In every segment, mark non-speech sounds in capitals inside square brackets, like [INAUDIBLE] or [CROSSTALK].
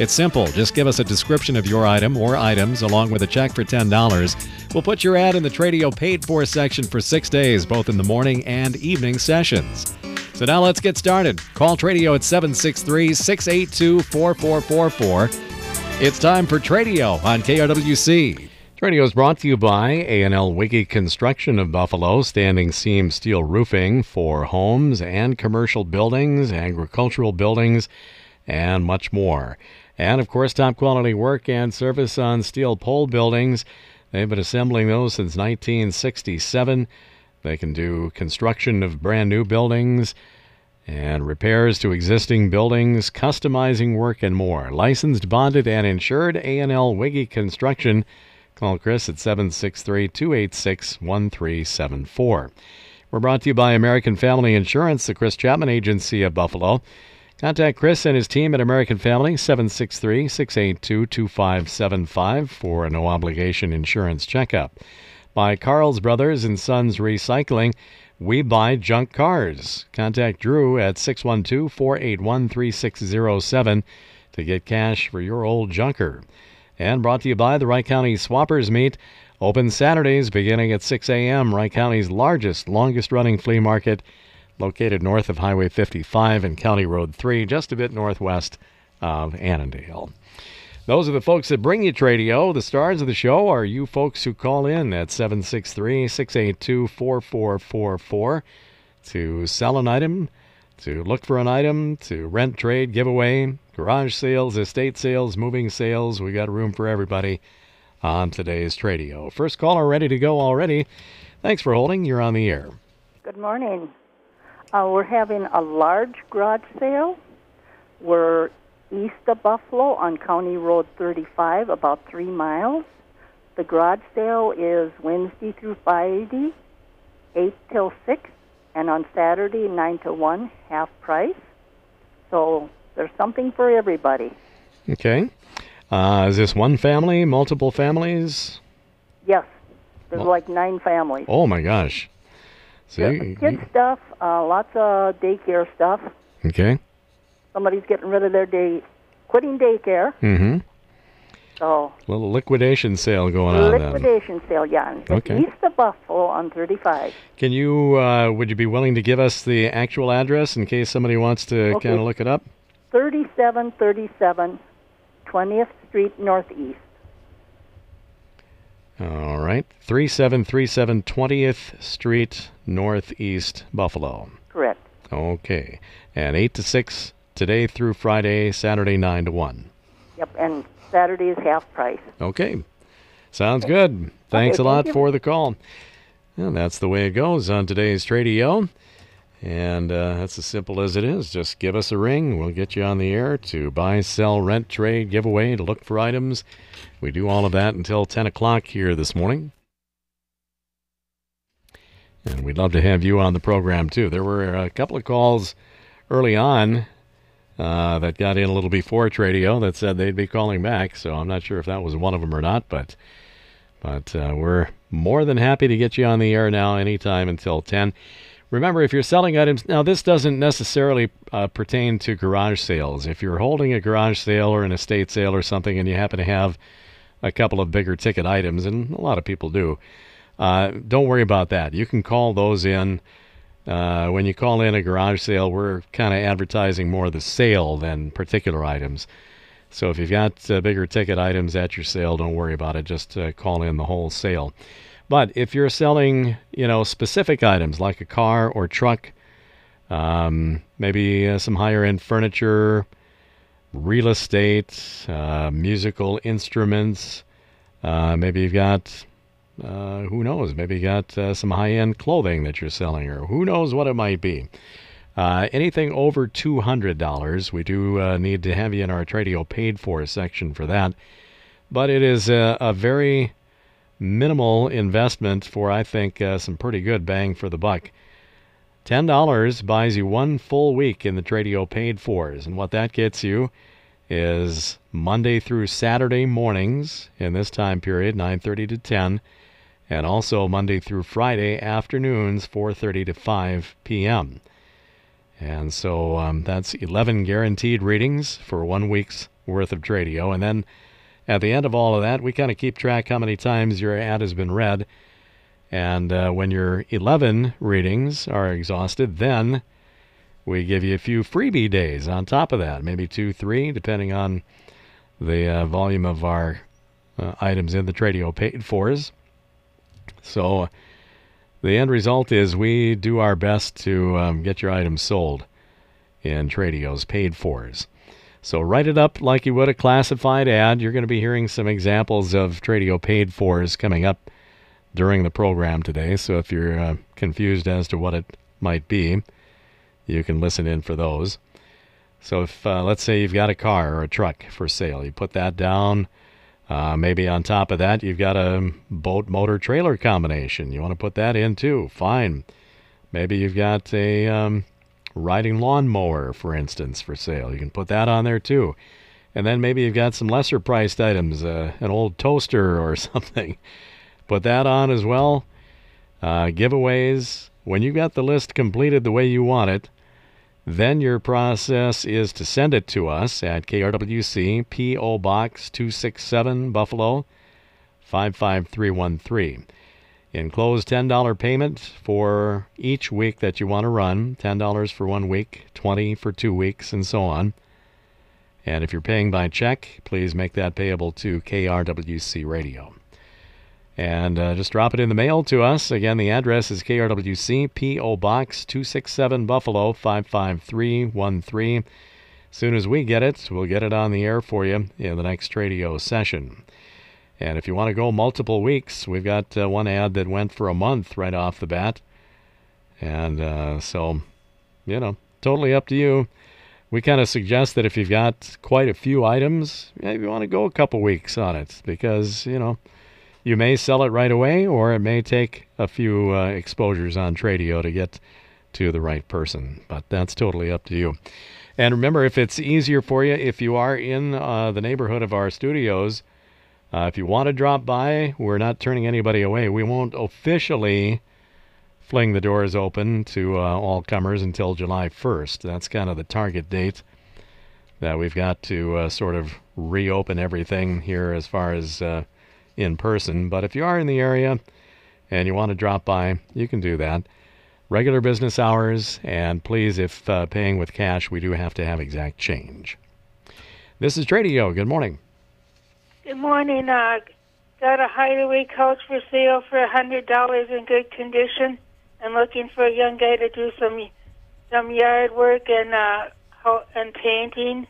It's simple. Just give us a description of your item or items along with a check for $10. We'll put your ad in the Tradio paid for section for six days, both in the morning and evening sessions. So now let's get started. Call Tradio at 763 682 4444. It's time for Tradio on KRWC. Tradio is brought to you by A&L Wiggy Construction of Buffalo, standing seam steel roofing for homes and commercial buildings, agricultural buildings, and much more. And of course, top quality work and service on steel pole buildings. They've been assembling those since 1967. They can do construction of brand new buildings and repairs to existing buildings, customizing work, and more. Licensed, bonded, and insured A&L Wiggy Construction. Call Chris at 763 286 1374. We're brought to you by American Family Insurance, the Chris Chapman Agency of Buffalo. Contact Chris and his team at American Family, 763 682 2575 for a no obligation insurance checkup. By Carl's Brothers and Sons Recycling, we buy junk cars. Contact Drew at 612 481 3607 to get cash for your old junker. And brought to you by the Wright County Swappers Meet. Open Saturdays beginning at 6 a.m. Wright County's largest, longest running flea market, located north of Highway 55 and County Road 3, just a bit northwest of Annandale. Those are the folks that bring you Tradio. The stars of the show are you folks who call in at 763 682 4444 to sell an item, to look for an item, to rent, trade, give away, garage sales, estate sales, moving sales. We got room for everybody on today's Tradio. First caller ready to go already. Thanks for holding. You're on the air. Good morning. Uh, we're having a large garage sale. We're east of Buffalo on County Road 35, about three miles. The garage sale is Wednesday through Friday, 8 till 6, and on Saturday, 9 to 1, half price. So there's something for everybody. Okay. Uh, is this one family, multiple families? Yes, there's like nine families. Oh my gosh. See, Kid stuff, uh, lots of daycare stuff. okay. Somebody's getting rid of their day, quitting daycare. Mm-hmm. So Little liquidation sale going on then. liquidation sale, yeah. Okay. east of Buffalo on 35. Can you? Uh, would you be willing to give us the actual address in case somebody wants to Okay. kind of look it up? 3737 20th Street Northeast. All right. 3737 20th Street Northeast, Buffalo. Correct. Okay. And 8 to 6 today through Friday, Saturday 9 to 1. Yep, and Saturday is half price. Okay. Sounds good. Thanks a lot you. for the call. And that's the way it goes on today's Tradio. And uh, that's as simple as it is. Just give us a ring. We'll get you on the air to buy, sell, rent, trade, give away, to look for items. We do all of that until 10 o'clock here this morning. And we'd love to have you on the program too. There were a couple of calls early on uh, that got in a little before Tradio that said they'd be calling back. So I'm not sure if that was one of them or not, but but uh, we're more than happy to get you on the air now anytime until 10. Remember, if you're selling items, now this doesn't necessarily uh, pertain to garage sales. If you're holding a garage sale or an estate sale or something and you happen to have a couple of bigger ticket items, and a lot of people do, uh, don't worry about that. You can call those in. Uh, when you call in a garage sale, we're kind of advertising more the sale than particular items. So if you've got uh, bigger ticket items at your sale, don't worry about it. Just uh, call in the whole sale. But if you're selling, you know, specific items like a car or truck, um, maybe uh, some higher end furniture, real estate, uh, musical instruments, uh, maybe you've got, uh, who knows, maybe you've got uh, some high end clothing that you're selling, or who knows what it might be. Uh, anything over $200, we do need to have you in our Tradio paid for section for that. but it is a, a very minimal investment for, I think, uh, some pretty good bang for the buck. $10 buys you one full week in the Tradio paid fors, and what that gets you is Monday through Saturday mornings in this time period, 9:30 to 10, and also Monday through Friday afternoons, 4:30 to 5 p.m. And so um, that's 11 guaranteed readings for one week's worth of Tradio, and then at the end of all of that, we kind of keep track how many times your ad has been read. And uh, when your 11 readings are exhausted, then we give you a few freebie days on top of that, maybe two, three, depending on the uh, volume of our uh, items in the Tradio paid fors. So the end result is we do our best to um, get your items sold in Tradio's paid fors. So write it up like you would a classified ad. You're going to be hearing some examples of Tradio paid fors coming up during the program today. So if you're uh, confused as to what it might be, you can listen in for those. So if uh, let's say you've got a car or a truck for sale, you put that down. Uh, maybe on top of that, you've got a boat motor trailer combination. You want to put that in too. Fine. Maybe you've got a um, riding lawnmower, for instance, for sale. You can put that on there too. And then maybe you've got some lesser priced items, uh, an old toaster [LAUGHS] or something. Put that on as well. Uh, giveaways. When you've got the list completed the way you want it, then your process is to send it to us at KRWC, P.O. Box 267, Buffalo 55313. Enclosed $10 payment for each week that you want to run $10 for one week, 20 for two weeks, and so on. And if you're paying by check, please make that payable to KRWC Radio. And uh, just drop it in the mail to us. Again, the address is KRWC, P.O. Box 267 Buffalo 55313. As soon as we get it, we'll get it on the air for you in the next radio session. And if you want to go multiple weeks, we've got uh, one ad that went for a month right off the bat. And uh, so, you know, totally up to you. We kind of suggest that if you've got quite a few items, maybe you want to go a couple weeks on it because, you know, you may sell it right away or it may take a few uh, exposures on Tradio to get to the right person. But that's totally up to you. And remember, if it's easier for you, if you are in uh, the neighborhood of our studios, uh, if you want to drop by, we're not turning anybody away. We won't officially fling the doors open to uh, all comers until July 1st. That's kind of the target date that we've got to uh, sort of reopen everything here as far as uh, in person. But if you are in the area and you want to drop by, you can do that. Regular business hours, and please, if uh, paying with cash, we do have to have exact change. This is Tradio. Good morning. Good morning. Uh, got a hideaway couch for sale for a hundred dollars in good condition. I'm looking for a young guy to do some some yard work and uh, and painting.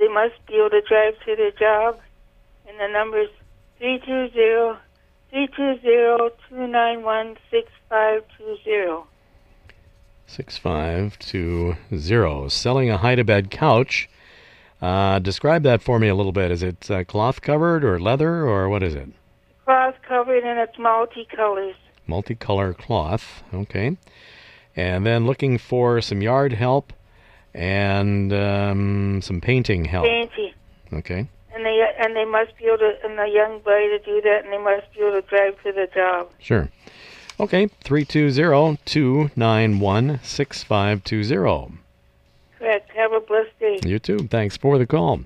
They must be able to drive to their job. And the number's three two zero three two zero two nine one six five two zero. Six five two zero. Selling a hide a bed couch uh, describe that for me a little bit. Is it uh, cloth covered or leather or what is it? Cloth covered and it's multicolored. Multicolor cloth. Okay. And then looking for some yard help and um, some painting help. Painting. Okay. And they and they must be able to and the young boy to do that and they must be able to drive to the job. Sure. Okay, 320 291 6520. Have a blessed day. You too. Thanks for the call.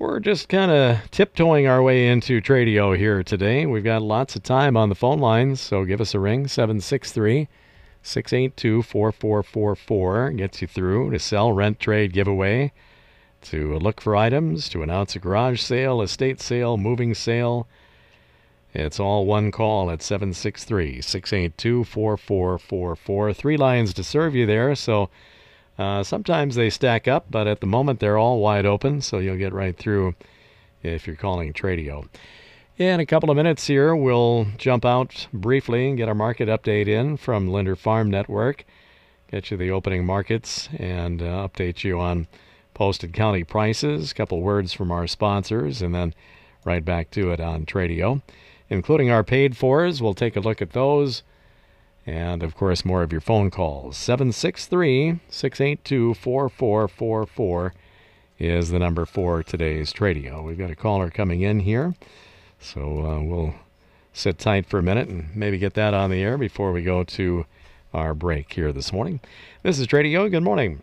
We're just kind of tiptoeing our way into Tradio here today. We've got lots of time on the phone lines, so give us a ring 763 682 4444. Gets you through to sell, rent, trade, giveaway, to look for items, to announce a garage sale, estate sale, moving sale. It's all one call at 763 682 4444. Three lines to serve you there, so uh, sometimes they stack up, but at the moment they're all wide open, so you'll get right through if you're calling Tradio. In a couple of minutes here, we'll jump out briefly and get our market update in from Linder Farm Network, get you the opening markets, and uh, update you on posted county prices, a couple words from our sponsors, and then right back to it on Tradio, including our paid fors. We'll take a look at those. And of course, more of your phone calls. 763 682 4444 is the number for today's Tradio. We've got a caller coming in here, so uh, we'll sit tight for a minute and maybe get that on the air before we go to our break here this morning. This is Tradio. Good morning.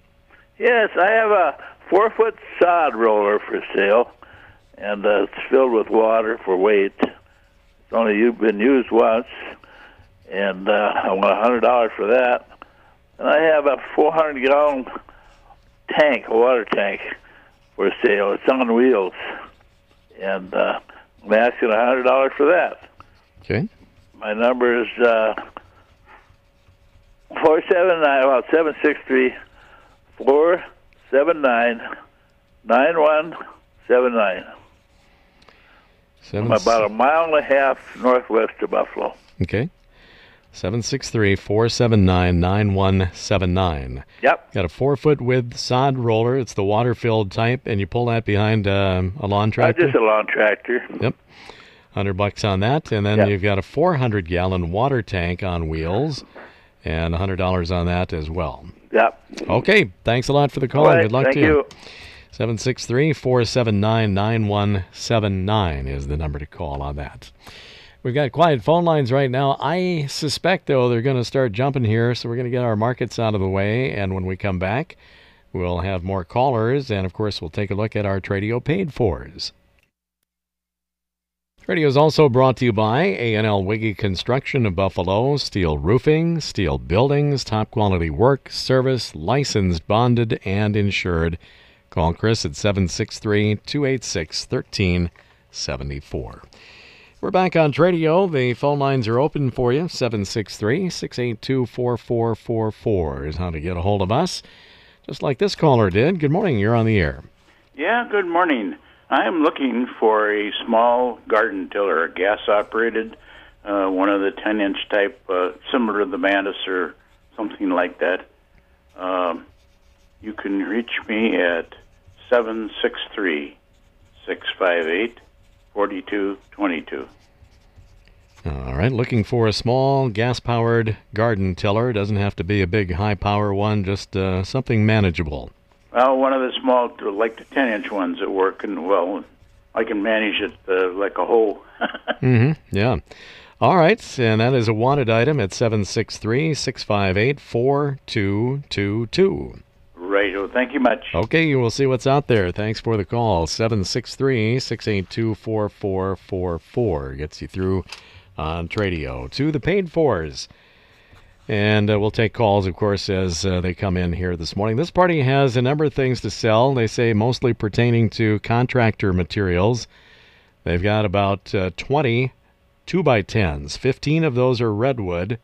Yes, I have a four foot sod roller for sale, and uh, it's filled with water for weight. It's only been used once, and uh, I want a hundred dollars for that. And I have a 400 gallon tank, a water tank, for sale. It's on wheels, and uh, I'm asking a hundred dollars for that. Okay. My number is uh, four seven nine, well seven six three four seven nine nine one seven nine. Seven, I'm about a mile and a half northwest of Buffalo. Okay. 763 479 9179. Yep. Got a four foot width sod roller. It's the water filled type, and you pull that behind um, a lawn Uh, tractor. just a lawn tractor. Yep. 100 bucks on that. And then Yeah. you've got a 400 gallon water tank on wheels and $100 on that as well. Yep. Okay. Thanks a lot for the call. All right, Good luck thank to you. Thank you. 763 479 9179 is the number to call on that. We've got quiet phone lines right now. I suspect, though, they're going to start jumping here, so we're going to get our markets out of the way. And when we come back, we'll have more callers. And of course, we'll take a look at our Tradio paid fors. Radio is also brought to you by A&L Wiggy Construction of Buffalo, steel roofing, steel buildings, top quality work, service, licensed, bonded, and insured. Call Chris at 763 286 1374. We're back on Tradio. The phone lines are open for you 763 682 4444 is how to get a hold of us. Just like this caller did. Good morning. You're on the air. Yeah, good morning. I am looking for a small garden tiller, a gas operated, uh, one of the 10 inch type, uh, similar to the Mantis or something like that. Um, you can reach me at 763 658 4222. All right, looking for a small gas powered garden tiller. Doesn't have to be a big high power one, just uh, something manageable. Well, one of the small, like the 10 inch ones that work, and well, I can manage it uh, like a hoe. [LAUGHS] Mm hmm. Yeah. All right, and that is a wanted item at 763 658 4222. Well, thank you much. Okay, you will see what's out there. Thanks for the call. 763 682 4444 gets you through on Tradio to the paid fors. And uh, we'll take calls, of course, as uh, they come in here this morning. This party has a number of things to sell. They say mostly pertaining to contractor materials. They've got about uh, 20 2 by 10s. 15 of those are redwood.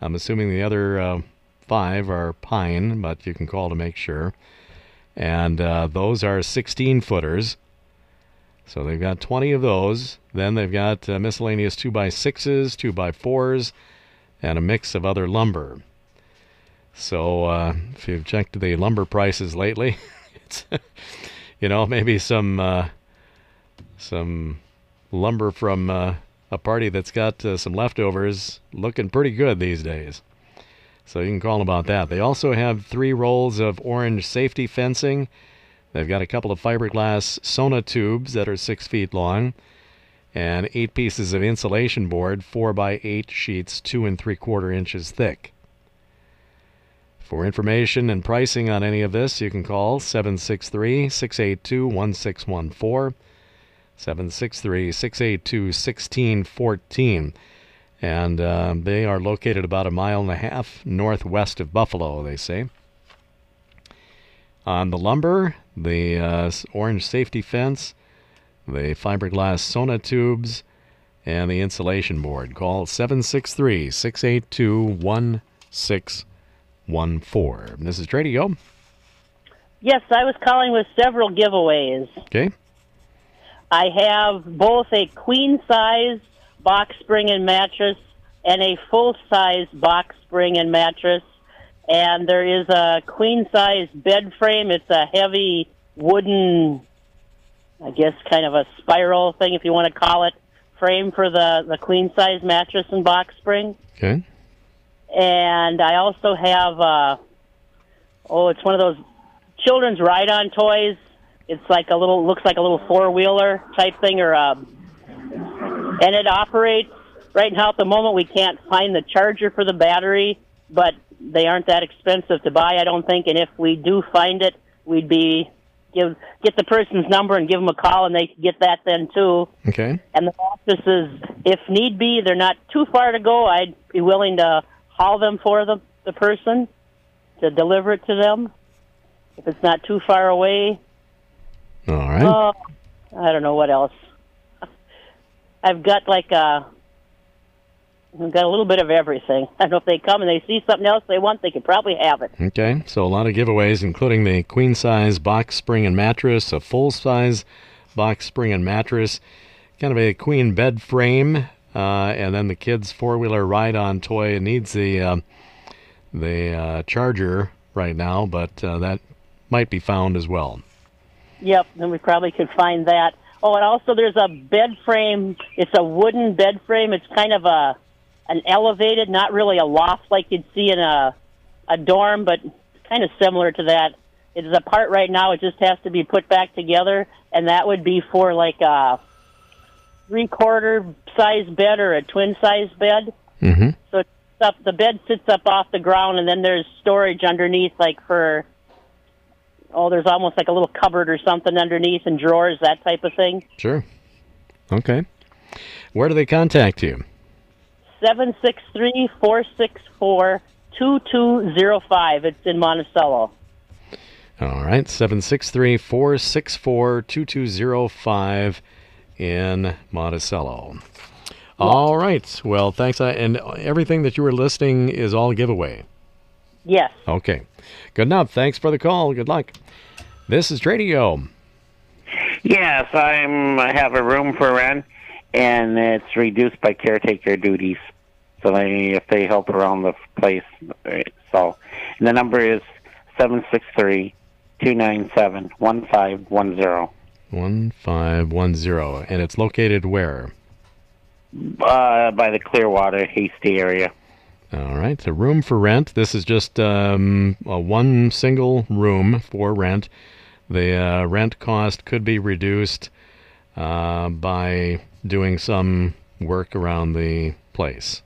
I'm assuming the other uh, five are pine, but you can call to make sure. And uh, those are 16 footers. So they've got 20 of those. Then they've got uh, miscellaneous 2 by 6s 2 by 4s and a mix of other lumber. So uh, if you've checked the lumber prices lately, [LAUGHS] it's [LAUGHS] you know maybe some uh, some lumber from uh, a party that's got uh, some leftovers looking pretty good these days. So you can call about that. They also have three rolls of orange safety fencing. They've got a couple of fiberglass Sonotubes that are six feet long, and eight pieces of insulation board, four by eight sheets, two and three quarter inches thick. For information and pricing on any of this, you can call 763 682 1614. 763 682 1614. And uh, they are located about a mile and a half northwest of Buffalo, they say. On the lumber, the uh, orange safety fence, the fiberglass Sonotubes, and the insulation board. Call 763 682 1614. This is Tradio. Yes, I was calling with several giveaways. Okay. I have both a queen size box spring and mattress and a full size box spring and mattress. And there is a queen size bed frame. It's a heavy wooden I guess, kind of a spiral thing, if you want to call it, frame for the, the queen size mattress and box spring. Okay. And I also have, uh, oh, it's one of those children's ride on toys. It's like a little, looks like a little four wheeler type thing, or, uh, and it operates. Right now, at the moment, we can't find the charger for the battery, but they aren't that expensive to buy, I don't think. And if we do find it, we'd be give get the person's number and give them a call, and they can get that then too. Okay. And the mattresses, if need be, they're not too far to go. I'd be willing to haul them for the the person to deliver it to them. If it's not too far away, All right. oh, I don't know what else. I've got like a, I've got a little bit of everything. I don't know if they come and they see something else they want, they could probably have it. Okay, so a lot of giveaways, including the queen size box spring and mattress, a full size box spring and mattress, kind of a queen bed frame, uh, and then the kids' four wheeler ride on toy. It needs the uh, the uh, charger right now, but uh, that might be found as well. Yep, then we probably could find that. Oh, and also there's a bed frame. It's a wooden bed frame. It's kind of a an elevated, not really a loft like you'd see in a a dorm, but kind of similar to that. It is apart right now. It just has to be put back together, and that would be for like a three quarter size bed or a twin size bed. Mm-hmm. So it's up, the bed sits up off the ground, and then there's storage underneath, like for oh, there's almost like a little cupboard or something underneath, and drawers, that type of thing. Sure. Okay. Where do they contact you? Seven six three four six four two two zero five. It's in Monticello. All right, 763 464 2205 in Monticello. All right, well, thanks. I- And everything that you were listing is all giveaway. Yes. Okay, good enough. Thanks for the call. Good luck. This is Tradio. Yes, I'm. I have a room for rent, and it's reduced by caretaker duties. So they, if they help around the place, so and the number is seven six three two nine seven one five one zero. 1510. And it's located where? Uh, by the Clearwater Hasty area. All right, a room for rent. This is just um, a one single room for rent. The uh, rent cost could be reduced uh, by doing some work around the place.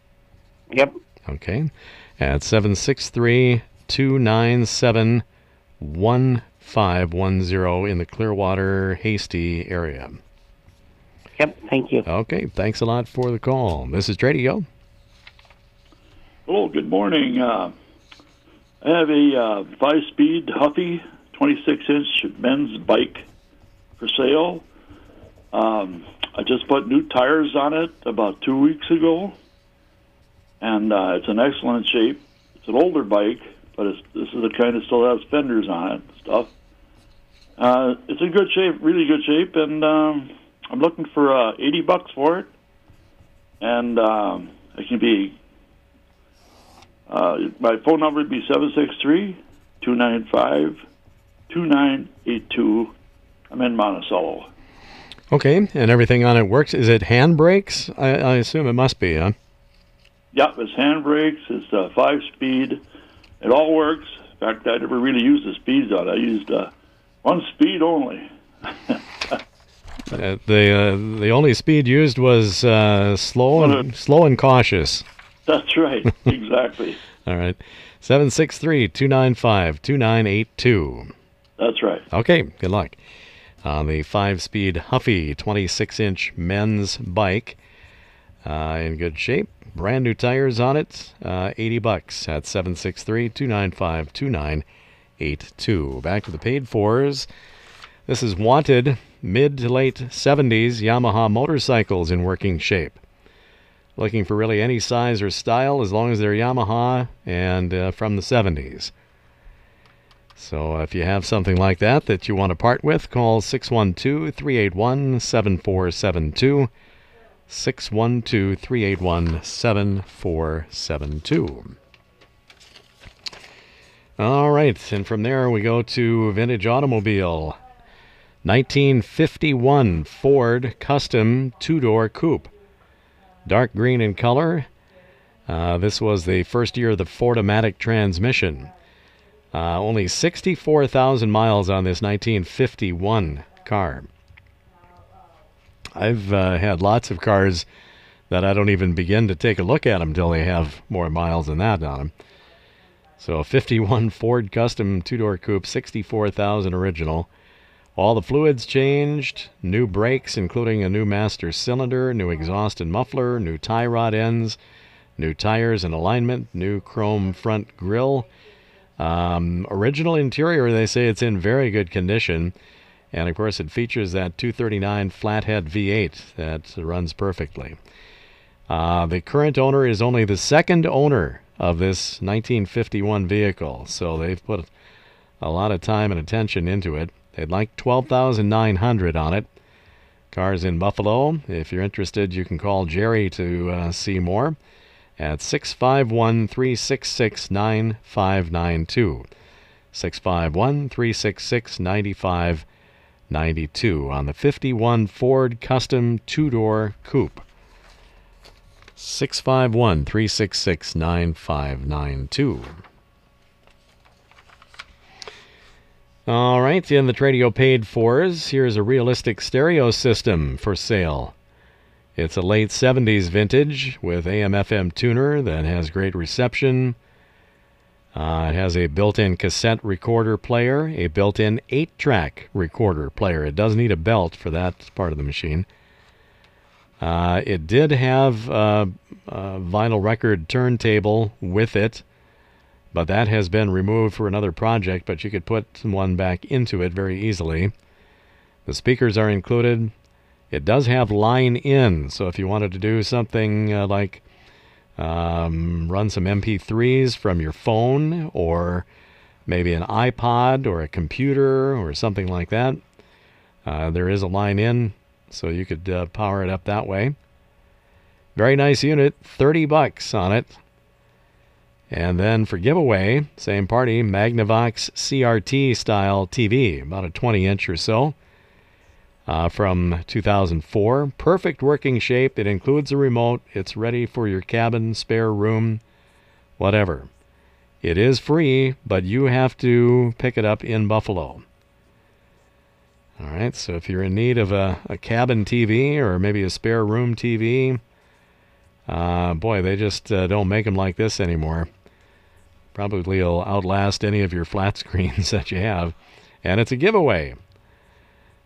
Yep. Okay, at 763 297 1510 in the Clearwater Hasty area. Yep. Thank you. Okay, thanks a lot for the call. This is Tradio. Hello, good morning. Uh, I have a uh, five-speed Huffy 26-inch men's bike for sale. Um, I just put new tires on it about two weeks ago, and uh, it's in excellent shape. It's an older bike, but this is the kind that still has fenders on it and stuff. Uh, it's in good shape, really good shape, and um, I'm looking for uh, 80 bucks for it. And um, it can be uh, my phone number would be 763 295 2982. I'm in Monticello. Okay, and everything on it works. Is it hand brakes? I, I assume it must be, huh? Yep, it's hand brakes, it's uh, five speed. It all works. In fact, I never really used the speeds on it. I used uh, one speed only. [LAUGHS] Uh, the uh, the only speed used was uh, slow and slow and cautious. That's right, [LAUGHS] exactly. All right, seven six three two nine five two nine eight two. That's right. Okay, good luck. On the five speed Huffy 26 inch men's bike. Uh, in good shape. Brand new tires on it. Uh, 80 bucks at 763 295 2982. Back to the paid fors. This is wanted mid to late 70s Yamaha motorcycles in working shape. Looking for really any size or style as long as they're Yamaha and uh, from the 70s. So if you have something like that that you want to part with, call 612 381 7472. 612 381 7472. All right, and from there we go to Vintage Automobile. 1951 Ford Custom two door coupe. Dark green in color. Uh, this was the first year of the Fordomatic transmission. Uh, only 64,000 miles on this 1951 car. I've uh, had lots of cars that I don't even begin to take a look at them until they have more miles than that on them. So a 51 Ford Custom two-door coupe, 64,000 original. All the fluids changed, new brakes, including a new master cylinder, new exhaust and muffler, new tie rod ends, new tires and alignment, new chrome front grille. Um, original interior, they say it's in very good condition. And of course, it features that 239 flathead V8 that runs perfectly. Uh, the current owner is only the second owner of this 1951 vehicle, so they've put a lot of time and attention into it. They'd like 12,900 on it. Cars in Buffalo. If you're interested, you can call Jerry to uh, see more at 651 366 9592. 651 366 9592 on the 51 Ford Custom two door coupe. 651 366 9592. All right, in the Tradio paid fors, here's a realistic stereo system for sale. It's a late 70s vintage with AM FM tuner that has great reception. Uh, it has a built in cassette recorder player, a built in 8 track recorder player. It does need a belt for that part of the machine. Uh, it did have uh, a vinyl record turntable with it but that has been removed for another project, but you could put one back into it very easily. The speakers are included. It does have line in, so if you wanted to do something uh, like um, run some MP3s from your phone or maybe an iPod or a computer or something like that, uh, there is a line in, so you could uh, power it up that way. Very nice unit, 30 bucks on it. And then for giveaway, same party, Magnavox CRT style TV, about a 20 inch or so, uh, from 2004. Perfect working shape. It includes a remote. It's ready for your cabin, spare room, whatever. It is free, but you have to pick it up in Buffalo. All right, so if you're in need of a, a cabin TV or maybe a spare room TV, uh, boy, they just uh, don't make them like this anymore. Probably will outlast any of your flat [LAUGHS] screens that you have. And it's a giveaway.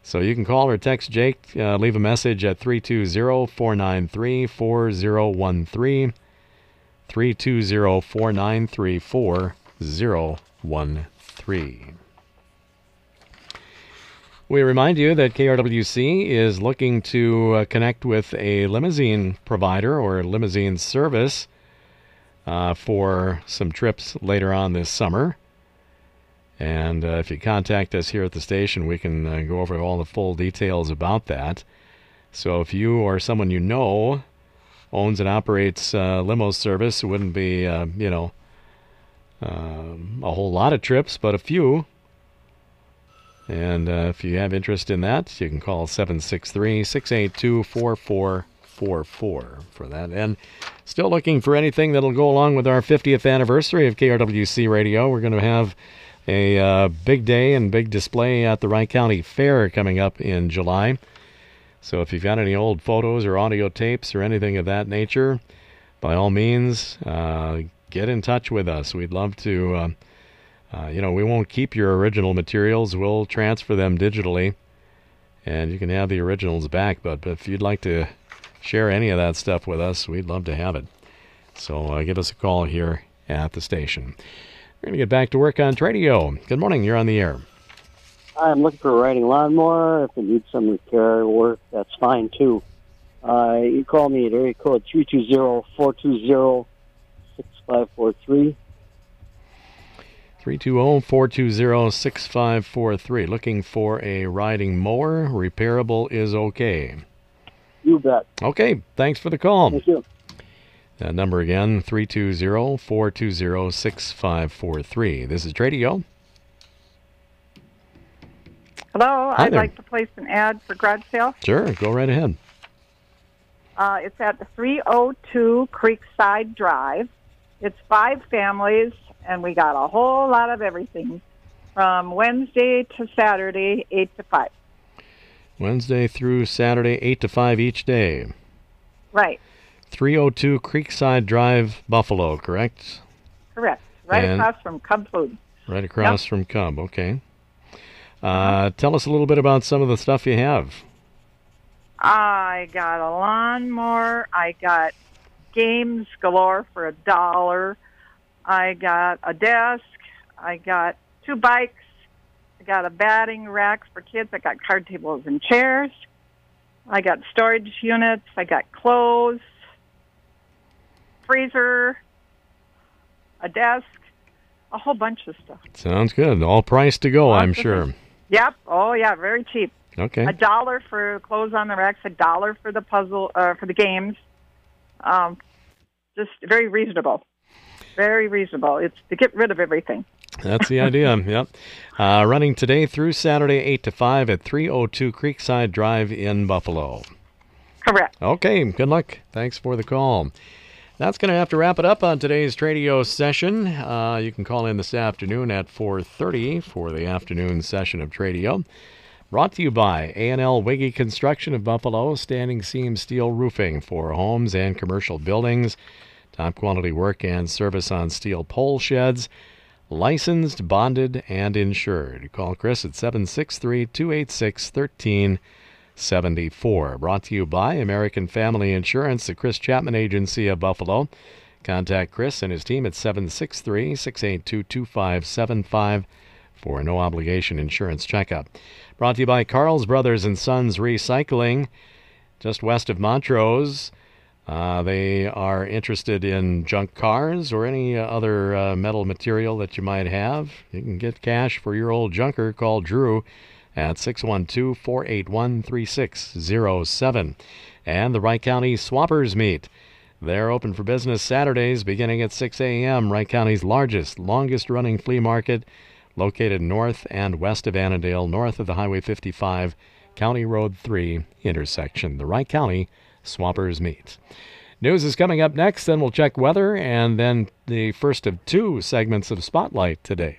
So you can call or text Jake, uh, leave a message at 320 493 4013. 320 493 4013. We remind you that KRWC is looking to uh, connect with a limousine provider or limousine service uh, for some trips later on this summer. And uh, if you contact us here at the station, we can uh, go over all the full details about that. So if you or someone you know owns and operates uh, limo service, it wouldn't be, uh, you know, um, a whole lot of trips, but a few. And uh, if you have interest in that, you can call 763 682 4444 for that. And Still looking for anything that'll go along with our 50th anniversary of KRWC Radio. We're going to have a uh, big day and big display at the Wright County Fair coming up in July. So if you've got any old photos or audio tapes or anything of that nature, by all means, uh, get in touch with us. We'd love to. Uh, uh, you know, we won't keep your original materials. We'll transfer them digitally, and you can have the originals back. But, but if you'd like to share any of that stuff with us, we'd love to have it. So uh, give us a call here at the station. We're going to get back to work on Tradio. Good morning. You're on the air. I'm looking for a riding lawnmower. If it needs some repair work, that's fine too. Uh, you call me at area code 320-420-6543. 320-420-6543. Looking for a riding mower. Repairable is okay. You bet. Okay, thanks for the call. Thank you. That number again, 320-420-6543. This is Tradio. Hello, Hi I'd there. like to place an ad for garage sale. Sure, go right ahead. Uh, it's at the 302 Creekside Drive. It's five families, and we got a whole lot of everything from Wednesday to Saturday, 8 to 5. Wednesday through Saturday, 8 to 5 each day. Right, 302 Creekside Drive, Buffalo, correct? correct. Right And- across from Cub Food. Right across from Cub, okay. Uh, tell us a little bit about some of the stuff you have. I got a lawnmower. I got games galore for a dollar. I got a desk. I got two bikes. I got a batting rack for kids. I got card tables and chairs. I got storage units. I got clothes, freezer, a desk, a whole bunch of stuff. Sounds good. All priced to go, I'm sure. Yep. Oh yeah, very cheap. Okay. A dollar for clothes on the racks, a dollar for the puzzle, uh, for the games. Um, just very reasonable. Very reasonable. It's to get rid of everything. That's the idea. [LAUGHS] yep. Uh, running today through Saturday, 8 to 5 at 302 Creekside Drive in Buffalo. Correct. Okay, good luck. Thanks for the call. That's going to have to wrap it up on today's Tradio session. Uh, you can call in this afternoon at 4.30 for the afternoon session of Tradio. Brought to you by A&L Wiggy Construction of Buffalo, standing seam steel roofing for homes and commercial buildings. Top quality work and service on steel pole sheds. Licensed, bonded, and insured. Call Chris at 763 286 1374. Brought to you by American Family Insurance, the Chris Chapman Agency of Buffalo. Contact Chris and his team at 763 682 2575 for a no obligation insurance checkup. Brought to you by Carl's Brothers and Sons Recycling, just west of Montrose. Uh, they are interested in junk cars or any uh, other uh, metal material that you might have. You can get cash for your old junker. Call Drew at 612 481 3607. And the Wright County Swappers Meet. They're open for business Saturdays beginning at 6 a.m. Wright County's largest, longest running flea market, located north and west of Annandale, north of the Highway 55, County Road 3 intersection. The Wright County Swappers Meet. News is coming up next, then we'll check weather and then the first of two segments of Spotlight today.